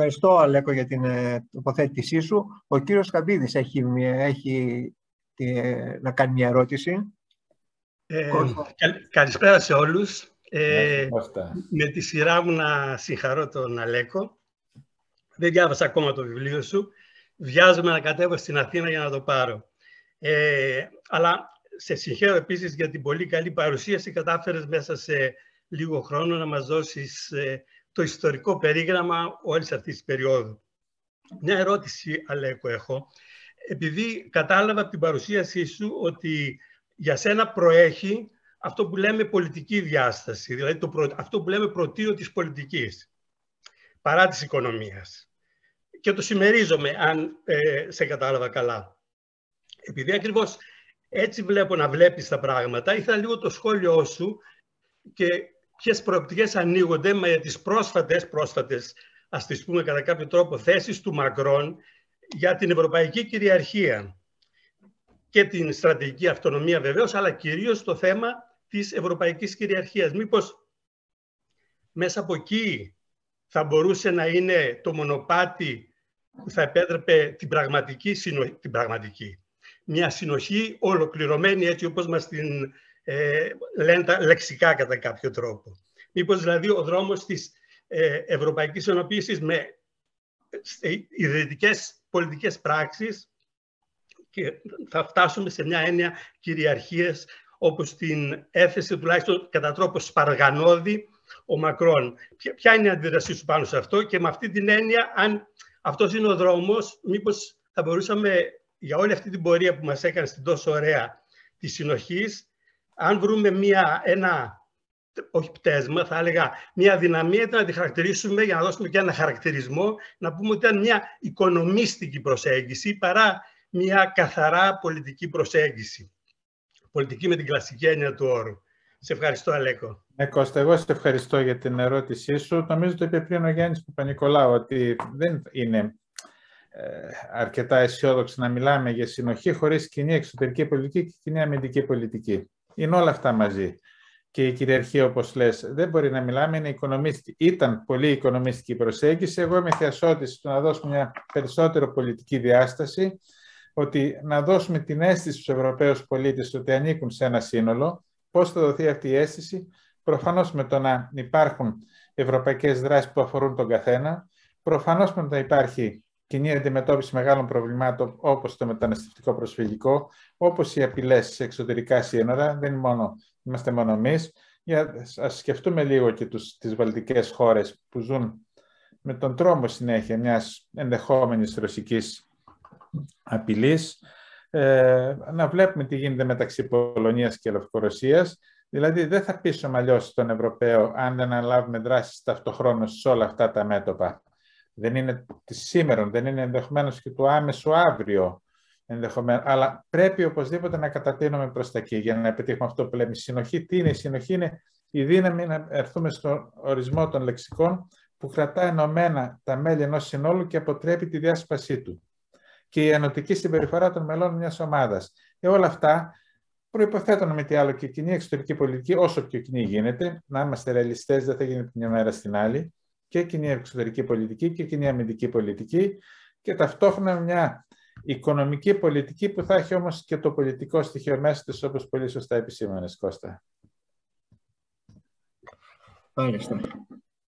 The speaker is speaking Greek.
Ευχαριστώ, Αλέκο, για την ε, τοποθέτησή σου. Ο κύριος Καμπίδης έχει, έχει ε, να κάνει μια ερώτηση. Ε, καλησπέρα σε όλους. Ε, με τη σειρά μου να συγχαρώ τον Αλέκο. Δεν διάβασα ακόμα το βιβλίο σου. Βιάζομαι να κατέβω στην Αθήνα για να το πάρω. Ε, αλλά σε συγχαίρω επίσης για την πολύ καλή παρουσίαση. Κατάφερες μέσα σε λίγο χρόνο να μας δώσεις ε, το ιστορικό περίγραμμα όλης αυτής της περίοδου. Μια ερώτηση, Αλέκο, έχω. Επειδή κατάλαβα από την παρουσίασή σου ότι για σένα προέχει αυτό που λέμε πολιτική διάσταση, δηλαδή το αυτό που λέμε πρωτείο της πολιτικής, παρά της οικονομίας. Και το συμμερίζομαι, αν ε, σε κατάλαβα καλά. Επειδή ακριβώς έτσι βλέπω να βλέπεις τα πράγματα, ήθελα λίγο το σχόλιο σου και ποιες προοπτικές ανοίγονται με τις πρόσφατες, πρόσφατες, ας τις πούμε κατά κάποιο τρόπο, θέσεις του Μακρόν για την ευρωπαϊκή κυριαρχία και την στρατηγική αυτονομία βεβαίως, αλλά κυρίως το θέμα της ευρωπαϊκής κυριαρχίας. Μήπως μέσα από εκεί θα μπορούσε να είναι το μονοπάτι που θα επέτρεπε την πραγματική, την πραγματική μια συνοχή ολοκληρωμένη έτσι όπως μας την ε, λένε τα λεξικά κατά κάποιο τρόπο. Μήπως δηλαδή ο δρόμος της ε, ευρωπαϊκής ενοποίησης με ε, ιδρυτικές πολιτικές πράξεις και θα φτάσουμε σε μια έννοια κυριαρχίας όπως την έθεσε τουλάχιστον κατά τρόπο σπαργανώδη ο Μακρόν. Ποια είναι η αντίδρασή σου πάνω σε αυτό και με αυτή την έννοια αν αυτός είναι ο δρόμος μήπως θα μπορούσαμε για όλη αυτή την πορεία που μας έκανε στην τόσο ωραία της συνοχής αν βρούμε μια, ένα όχι πτέσμα, θα έλεγα μια δυναμία ήταν να τη χαρακτηρίσουμε για να δώσουμε και ένα χαρακτηρισμό, να πούμε ότι ήταν μια οικονομίστικη προσέγγιση παρά μια καθαρά πολιτική προσέγγιση. Πολιτική με την κλασική έννοια του όρου. Σε ευχαριστώ, Αλέκο. Ναι, Κώστα, εγώ σε ευχαριστώ για την ερώτησή σου. Νομίζω το είπε πριν ο Γιάννης Παπα-Νικολάου ότι δεν είναι ε, αρκετά αισιόδοξο να μιλάμε για συνοχή χωρίς κοινή εξωτερική πολιτική και κοινή αμυντική πολιτική. Είναι όλα αυτά μαζί και η κυριαρχία, όπως λες, δεν μπορεί να μιλάμε, είναι οικονομιστική. Ήταν πολύ οικονομιστική προσέγγιση. Εγώ είμαι θεασότης του να δώσουμε μια περισσότερο πολιτική διάσταση, ότι να δώσουμε την αίσθηση στους Ευρωπαίους πολίτες ότι ανήκουν σε ένα σύνολο. Πώς θα δοθεί αυτή η αίσθηση, προφανώς με το να υπάρχουν ευρωπαϊκές δράσεις που αφορούν τον καθένα, προφανώς με το να υπάρχει κοινή αντιμετώπιση μεγάλων προβλημάτων όπως το μεταναστευτικό προσφυγικό, όπως οι απειλές σε εξωτερικά σύνορα, δεν είναι μόνο είμαστε μόνο εμείς. Για, ας σκεφτούμε λίγο και τους, τις βαλτικές χώρες που ζουν με τον τρόμο συνέχεια μιας ενδεχόμενης ρωσικής απειλής. Ε, να βλέπουμε τι γίνεται μεταξύ Πολωνίας και Λευκορωσίας. Δηλαδή δεν θα πείσουμε αλλιώς τον Ευρωπαίο αν δεν αναλάβουμε δράσεις ταυτοχρόνως σε όλα αυτά τα μέτωπα. Δεν είναι τη σήμερα, δεν είναι ενδεχομένως και του άμεσου αύριο ενδεχομένως. Αλλά πρέπει οπωσδήποτε να κατατείνουμε προς τα εκεί για να επιτύχουμε αυτό που λέμε. Η συνοχή, τι είναι η συνοχή, είναι η δύναμη να έρθουμε στον ορισμό των λεξικών που κρατά ενωμένα τα μέλη ενός συνόλου και αποτρέπει τη διάσπασή του. Και η ενωτική συμπεριφορά των μελών μιας ομάδας. Ε, όλα αυτά προϋποθέτουν με τι άλλο και κοινή εξωτερική πολιτική, όσο πιο κοινή γίνεται, να είμαστε ρεαλιστές, δεν θα γίνει την μια μέρα στην άλλη, και κοινή εξωτερική πολιτική και κοινή αμυντική πολιτική και ταυτόχρονα μια οικονομική πολιτική που θα έχει όμως και το πολιτικό στοιχείο μέσα της, όπως πολύ σωστά επισήμανες, Κώστα. Μάλιστα.